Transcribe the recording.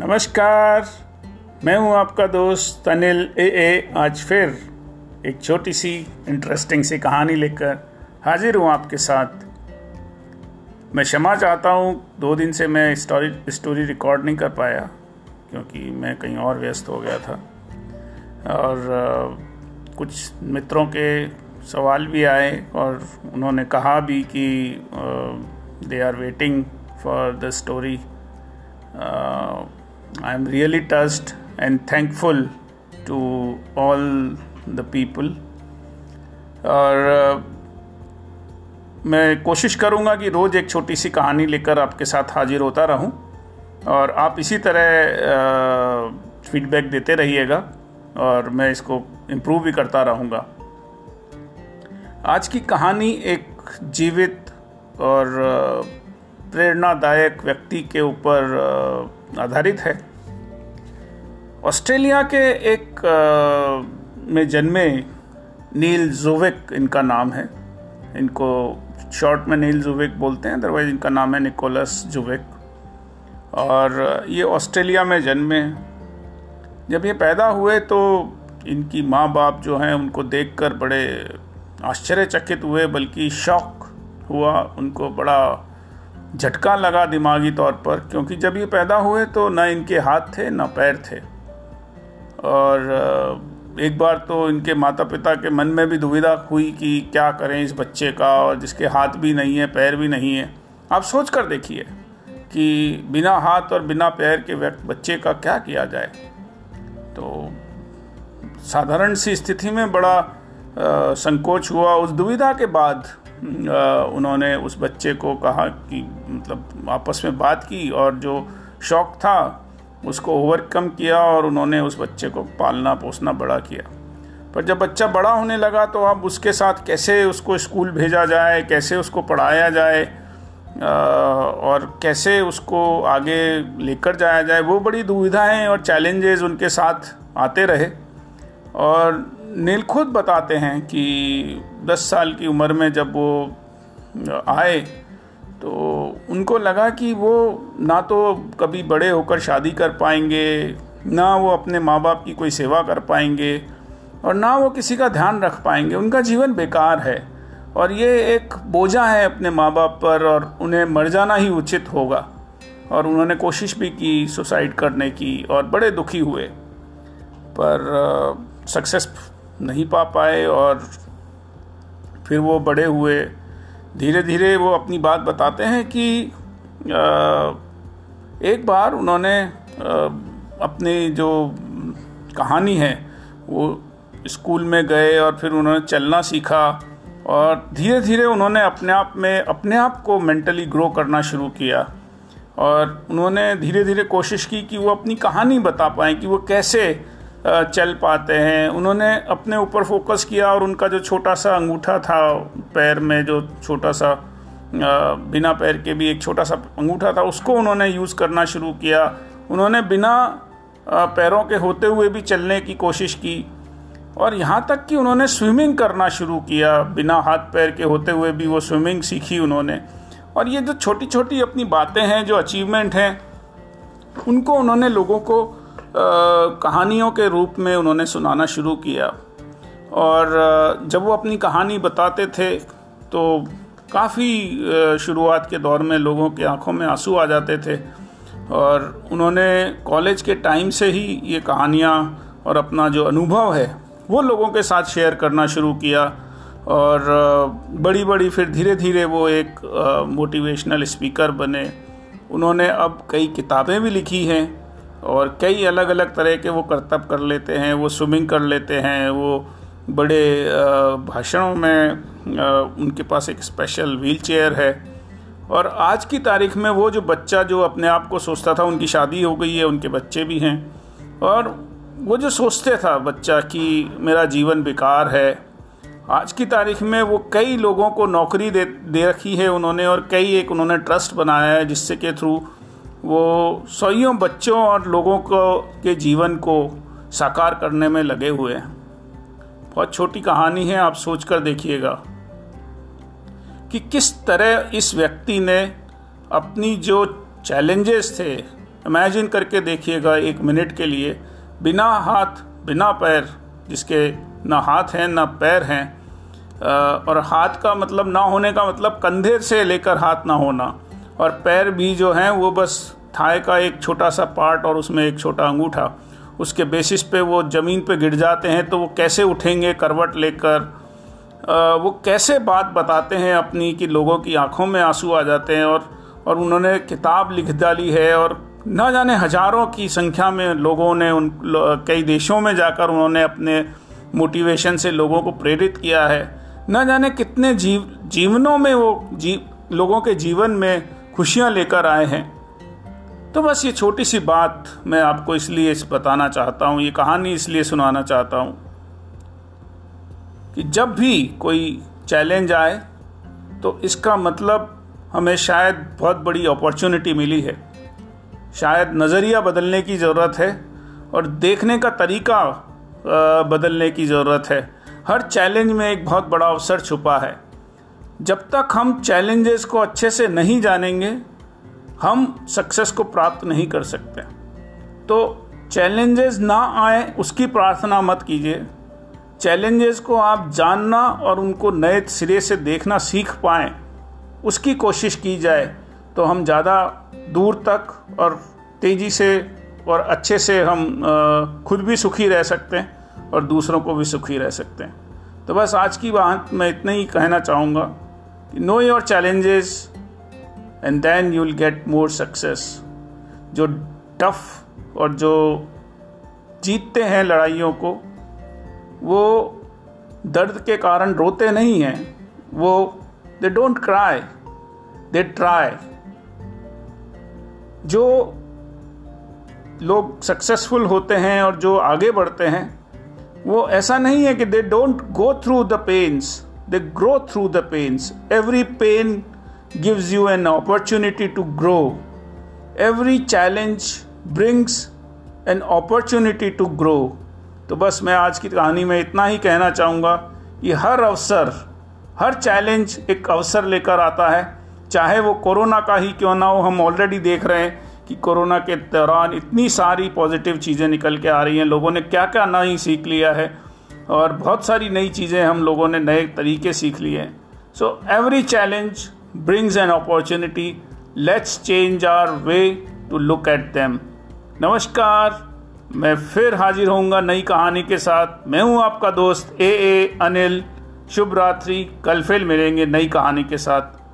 नमस्कार। मैं हूँ आपका दोस्त अनिल ए ए। आज फिर एक छोटी सी इंटरेस्टिंग सी कहानी लेकर हाजिर हूँ आपके साथ। मैं क्षमा चाहता हूँ, दो दिन से मैं स्टोरी स्टोरी रिकॉर्ड नहीं कर पाया, क्योंकि मैं कहीं और व्यस्त हो गया था। और कुछ मित्रों के सवाल भी आए और उन्होंने कहा भी कि they are waiting for the story I am really touched and thankful to all the people. और uh, मैं कोशिश करूँगा कि रोज़ एक छोटी सी कहानी लेकर आपके साथ हाजिर होता रहूँ। और आप इसी तरह फीडबैक uh, देते रहिएगा और मैं इसको इम्प्रूव भी करता रहूँगा। आज की कहानी एक जीवित और uh, प्रेरणादायक व्यक्ति के ऊपर आधारित है। ऑस्ट्रेलिया के एक में जन्मे नील जोविक इनका नाम है। इनको शॉर्ट में नील जुविक बोलते हैं, अदरवाइज़ इनका नाम है निकोलस जुविक। और, ये ऑस्ट्रेलिया में जन्मे। जब ये पैदा हुए तो इनकी माँ बाप जो हैं, उनको देखकर बड़े आश्चर्यचकित हुए, बल्कि शौक हुआ, उनको बड़ा झटका लगा दिमागी तौर पर क्योंकि जब ये पैदा हुए तो न इनके हाथ थे न पैर थे। और एक बार तो इनके माता पिता के मन में भी दुविधा हुई कि क्या करें इस बच्चे का और जिसके हाथ भी नहीं है पैर भी नहीं है। आप सोच कर देखिए कि बिना हाथ और बिना पैर के व्यक्त बच्चे का क्या किया जाए। तो साधारण सी स्थिति में बड़ा आ, संकोच हुआ। उस दुविधा के बाद उन्होंने उस बच्चे को कहा कि मतलब आपस में बात की और जो शौक था, उसको ओवरकम किया और उन्होंने उस बच्चे को पालना पोसना बड़ा किया। पर जब बच्चा बड़ा होने लगा तो अब उसके साथ कैसे उसको स्कूल भेजा जाए, कैसे उसको पढ़ाया जाए और कैसे उसको आगे लेकर जाया जाए, वो बड़ी दुविधाएँ और चैलेंजेस उनके साथ आते रहे। और नील खुद बताते हैं कि 10 साल की उम्र में जब वो आए तो उनको लगा कि वो ना तो कभी बड़े होकर शादी कर पाएँगे, ना वो अपने माँ बाप की कोई सेवा कर पाएँगे, और ना वो किसी का ध्यान रख पाएँगे। उनका जीवन बेकार है, और ये एक बोझा है अपने माँ बाप पर, और उन्हें मर जाना ही उचित होगा। और उन्होंने कोशिश भी की सुसाइड करने की, और बड़े दुखी हुए। पर सक्सेस नहीं पा पाए और फिर वो बड़े हुए। धीरे धीरे वो अपनी बात बताते हैं कि एक बार उन्होंने अपनी जो कहानी है, वो स्कूल में गए और फिर उन्होंने चलना सीखा और धीरे धीरे उन्होंने अपने आप में, अपने आप को मेंटली ग्रो करना शुरू किया और उन्होंने धीरे धीरे कोशिश की कि वो अपनी कहानी बता पाएँ कि वो कैसे चल पाते हैं। उन्होंने अपने ऊपर फोकस किया और उनका जो छोटा सा अंगूठा था पैर में, जो छोटा सा बिना पैर के भी एक छोटा सा अंगूठा था, उसको उन्होंने यूज़ करना शुरू किया। उन्होंने बिना पैरों के होते हुए भी चलने की कोशिश की। और यहाँ तक कि उन्होंने स्विमिंग करना शुरू किया। बिना हाथ पैर के होते हुए भी वो स्विमिंग सीखी उन्होंने। और ये जो छोटी छोटी अपनी बातें हैं, जो अचीवमेंट हैं, उनको उन्होंने लोगों को कहानियों के रूप में उन्होंने सुनाना शुरू किया। और जब वो अपनी कहानी बताते थे तो काफ़ी शुरुआत के दौर में लोगों की आँखों में आँसू आ जाते थे। और उन्होंने कॉलेज के टाइम से ही ये कहानियाँ और अपना जो अनुभव है, वो लोगों के साथ शेयर करना शुरू किया। और बड़ी बड़ी फिर धीरे धीरे वो एक मोटिवेशनल स्पीकर बने। उन्होंने अब कई किताबें भी लिखी हैं। और कई अलग अलग तरह के वो करतब कर लेते हैं, वो स्विमिंग कर लेते हैं, वो बड़े भाषणों में उनके पास एक स्पेशल व्हील चेयर है। और आज की तारीख में वो जो बच्चा जो अपने आप को सोचता था, उनकी शादी हो गई है, उनके बच्चे भी हैं। और वो जो सोचते था बच्चा कि मेरा जीवन बेकार है, आज की तारीख में वो कई लोगों को नौकरी दे दे रखी है उन्होंने और कई एक उन्होंने ट्रस्ट बनाया है, जिससे के थ्रू वो सैयों बच्चों और लोगों को, के जीवन को साकार करने में लगे हुए हैं। बहुत छोटी कहानी है, आप सोच कर देखिएगा। कि किस तरह इस व्यक्ति ने अपनी जो चैलेंजेस थे, इमेजिन करके देखिएगा एक मिनट के लिए, बिना हाथ, बिना पैर, जिसके ना हाथ हैं, ना पैर हैं और हाथ का मतलब ना होने का मतलब कंधे से लेकर हाथ ना होना। और पैर भी जो हैं, वो बस थाए का एक छोटा सा पार्ट और उसमें एक छोटा अंगूठा। उसके बेसिस पे वो ज़मीन पे गिर जाते हैं तो वो कैसे उठेंगे, करवट लेकर वो कैसे बात बताते हैं अपनी कि लोगों की आँखों में आँसू आ जाते हैं और और उन्होंने किताब लिख डाली है और न जाने हज़ारों की संख्या में लोगों ने उन कई देशों में जाकर उन्होंने अपने मोटिवेशन से लोगों को प्रेरित किया है। न जाने कितने जीव, जीवनों में वो जीव लोगों के जीवन में खुशियाँ लेकर आए हैं। तो बस ये छोटी सी बात मैं आपको इसलिए इस बताना चाहता हूँ, ये कहानी इसलिए सुनाना चाहता हूँ कि जब भी कोई चैलेंज आए तो इसका मतलब हमें शायद बहुत बड़ी अपॉर्चुनिटी मिली है। शायद नज़रिया बदलने की ज़रूरत है और देखने का तरीका बदलने की ज़रूरत है। हर चैलेंज में एक बहुत बड़ा अवसर छुपा है। जब तक हम चैलेंजेस को अच्छे से नहीं जानेंगे, हम सक्सेस को प्राप्त नहीं कर सकते। तो चैलेंजेस ना आए, उसकी प्रार्थना मत कीजिए। चैलेंजेस को आप जानना और उनको नए सिरे से देखना सीख पाएँ, उसकी कोशिश की जाए तो हम ज़्यादा दूर तक और तेज़ी से और अच्छे से हम खुद भी सुखी रह सकते हैं और दूसरों को भी सुखी रह सकते हैं। तो बस आज की बात मैं इतना ही कहना चाहूँगा। Know your challenges and then you will get more success जो टफ और जो जीतते हैं लड़ाइयों को, वो दर्द के कारण रोते नहीं हैं। वो they don't cry they try जो लोग सक्सेसफुल होते हैं और जो आगे बढ़ते हैं, वो ऐसा नहीं है कि they don't go through the pains they grow through the pains every pain gives you an opportunity to grow every challenge brings an opportunity to grow तो बस मैं आज की कहानी में इतना ही कहना चाहूँगा कि हर अवसर, हर चैलेंज एक अवसर लेकर आता है। चाहे वो कोरोना का ही क्यों ना हो, हम ऑलरेडी देख रहे हैं कि कोरोना के दौरान इतनी सारी पॉजिटिव चीज़ें निकल के आ रही हैं। लोगों ने क्या क्या नई सीख लिया है। और बहुत सारी नई चीज़ें हम लोगों ने नए तरीके सीख लिए हैं। So every challenge brings an opportunity let's change our way to look at them नमस्कार, मैं फिर हाजिर होऊँगा नई कहानी के साथ। मैं हूँ आपका दोस्त ए ए अनिल शुभ रात्रि, कल फिर मिलेंगे नई कहानी के साथ।